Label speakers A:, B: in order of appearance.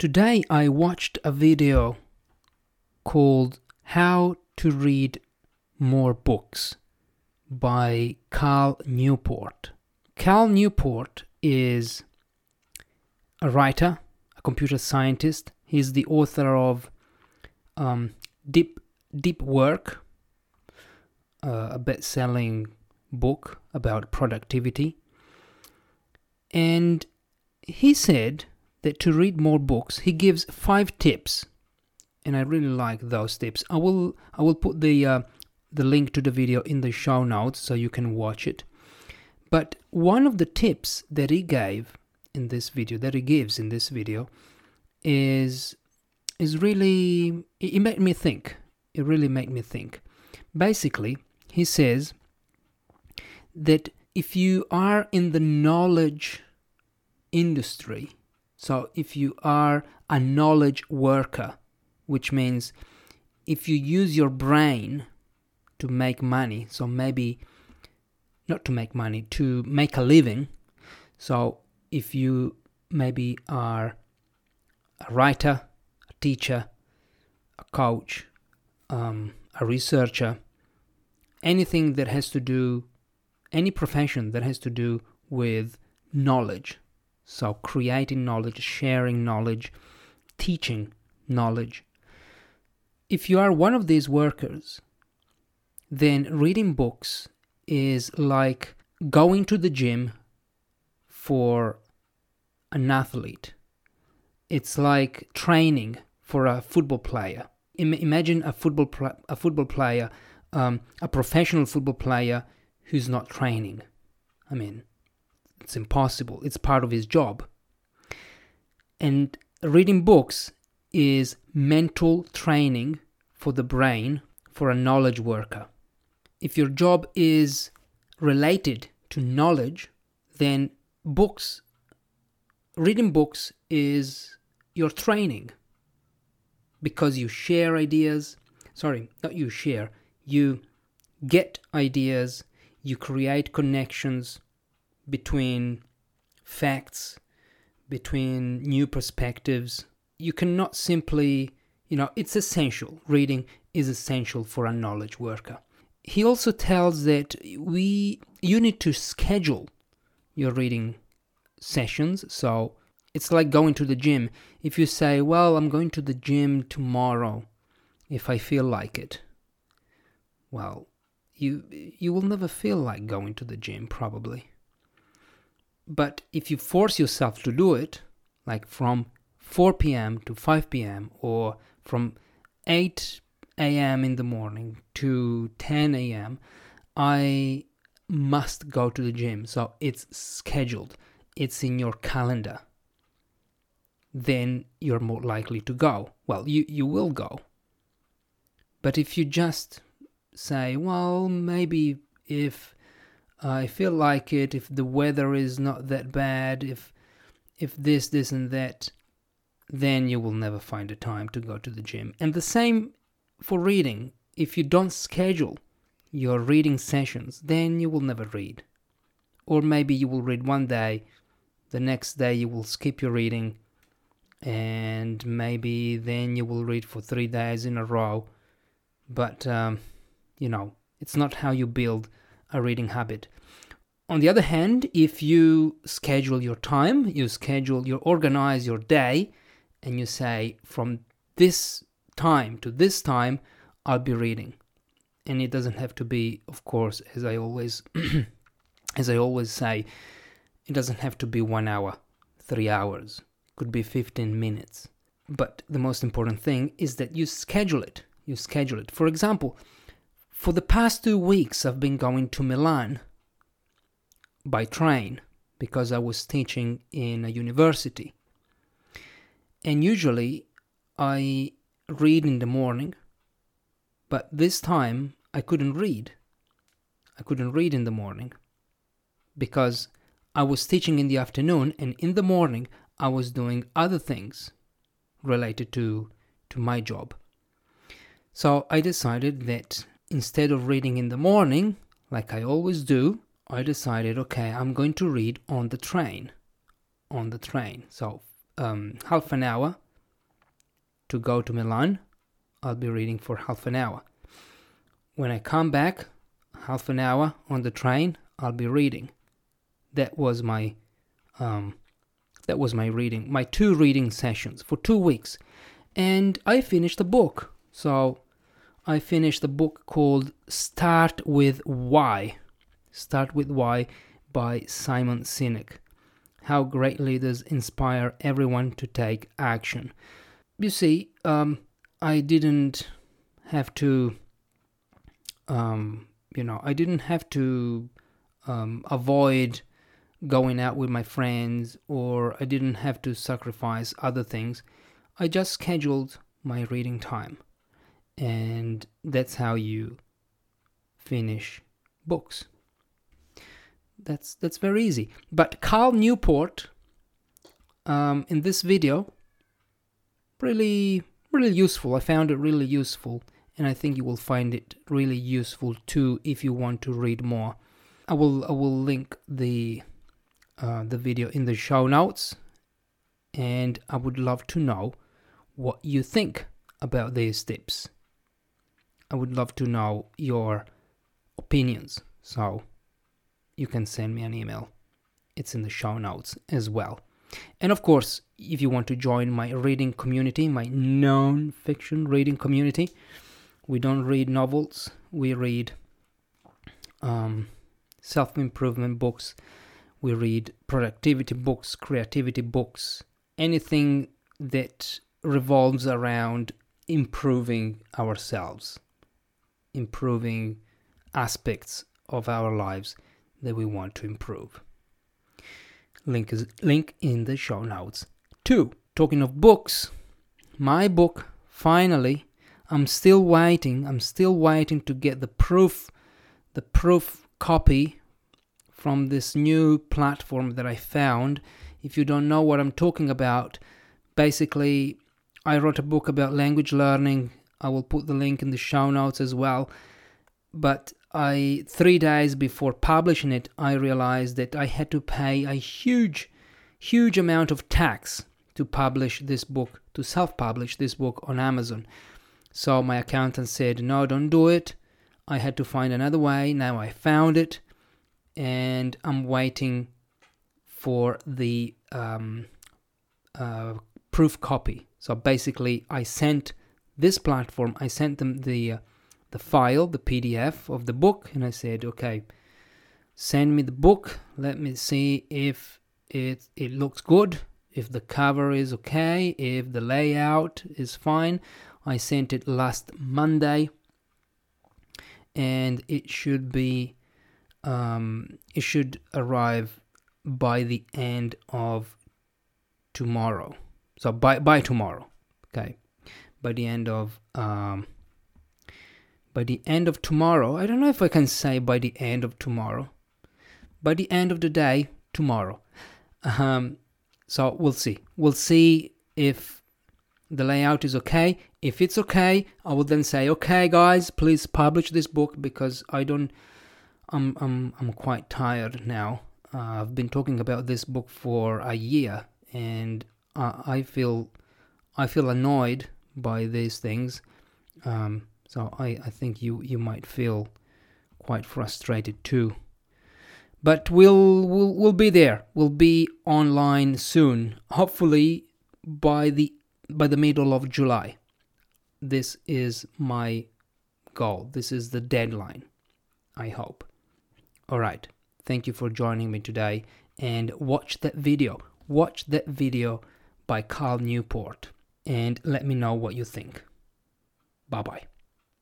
A: Today I watched a video called How to Read More Books by Cal Newport. Cal Newport is a writer, a computer scientist. He's the author of um, Deep Deep Work, uh, a best-selling book about productivity. And he said that to read more books, he gives five tips, and I really like those tips. I will I will put the uh, the link to the video in the show notes so you can watch it. But one of the tips that he gave in this video, that he gives in this video, is is really it made me think. It really made me think. Basically, he says that if you are in the knowledge industry, so if you are a knowledge worker, which means if you use your brain to make money, so maybe not to make money, to make a living. So if you maybe are a writer, a teacher, a coach, um, a researcher, anything that has to do, any profession that has to do with knowledge. So creating knowledge, sharing knowledge, teaching knowledge. If you are one of these workers, then reading books is like going to the gym for an athlete. It's like training for a football player. Im- imagine a football pl- a football player, um, a professional football player who's not training. I mean, it's impossible. It's part of his job. And reading books is mental training for the brain for a knowledge worker. If your job is related to knowledge, then books, reading books is your training because you share ideas. Sorry, not you share, you get ideas, you create connections between facts, between new perspectives. You cannot simply, you know, it's essential. Reading is essential for a knowledge worker. He also tells that we you need to schedule your reading sessions. So it's like going to the gym. If you say, "Well, I'm going to the gym tomorrow if I feel like it." Well, you you will never feel like going to the gym probably. But if you force yourself to do it, like from 4 p.m. to 5 p.m. or from 8 a.m. in the morning to 10 a.m., I must go to the gym. So it's scheduled, it's in your calendar. Then you're more likely to go. Well, you, you will go. But if you just say, well, maybe if I feel like it, if the weather is not that bad, if if this, this, and that, then you will never find a time to go to the gym. And the same for reading. If you don't schedule your reading sessions, then you will never read. Or maybe you will read one day, the next day you will skip your reading, and maybe then you will read for three days in a row. But, um, you know, it's not how you build a reading habit. On the other hand, if you schedule your time, you schedule, you organize your day, and you say, from this time to this time, I'll be reading. And it doesn't have to be, of course, as I always, as I always say, it doesn't have to be one hour, three hours. Could be 15 minutes. But the most important thing is that you schedule it. You schedule it. For example, for the past two weeks, I've been going to Milan by train because I was teaching in a university. And usually I read in the morning, but this time I couldn't read. I couldn't read in the morning because I was teaching in the afternoon and in the morning I was doing other things related to to my job. So I decided that instead of reading in the morning like I always do, I decided, okay, I'm going to read on the train. On the train. So, um, half an hour to go to Milan, I'll be reading for half an hour. When I come back, half an hour on the train, I'll be reading. That was my um, that was my reading, my two reading sessions for two weeks, and I finished the book. So I finished the book called Start with Why. Start with Why by Simon Sinek. How great leaders inspire everyone to take action. You see, um, I didn't have to, um, you know, I didn't have to um, avoid going out with my friends or I didn't have to sacrifice other things. I just scheduled my reading time. And that's how you finish books. That's that's very easy. But Cal Newport um, in this video really really useful. I found it really useful and I think you will find it really useful too if you want to read more. I will I will link the uh, the video in the show notes and I would love to know what you think about these tips. I would love to know your opinions. So you can send me an email. It's in the show notes as well. And of course, if you want to join my reading community, my non fiction reading community, we don't read novels, we read um, self improvement books we read productivity books, creativity books, anything that revolves around improving ourselves, improving aspects of our lives that we want to improve. Link is link in the show notes. Two, talking of books, my book finally I'm still waiting. I'm still waiting to get the proof the proof copy from this new platform that I found. If you don't know what I'm talking about, basically, I wrote a book about language learning. I will put the link in the show notes as well. But I, three days before publishing it, I realized that I had to pay a huge, huge amount of tax to publish this book, to self publish this book on Amazon. So my accountant said, No, don't do it. I had to find another way. Now I found it and I'm waiting for the um, uh, proof copy. So basically, I sent this platform. I sent them the uh, the file, the PDF of the book, and I said, okay, send me the book. Let me see if it it looks good, if the cover is okay, if the layout is fine. I sent it last Monday, and it should be um, it should arrive by the end of tomorrow. So by by tomorrow, okay, by the end of um, by the end of tomorrow. I don't know if I can say by the end of tomorrow. By the end of the day, tomorrow. Um, so we'll see. We'll see if the layout is okay. If it's okay, I will then say, okay, guys, please publish this book because I don't I'm I'm I'm quite tired now. Uh, I've been talking about this book for a year, and uh, I feel I feel annoyed by these things. Um, so I, I think you you might feel quite frustrated too. But we'll we'll we'll be there. We'll be online soon. Hopefully by the by the middle of July. This is my goal. This is the deadline. I hope. All right. Thank you for joining me today and watch that video. Watch that video by Cal Newport and let me know what you think. Bye bye.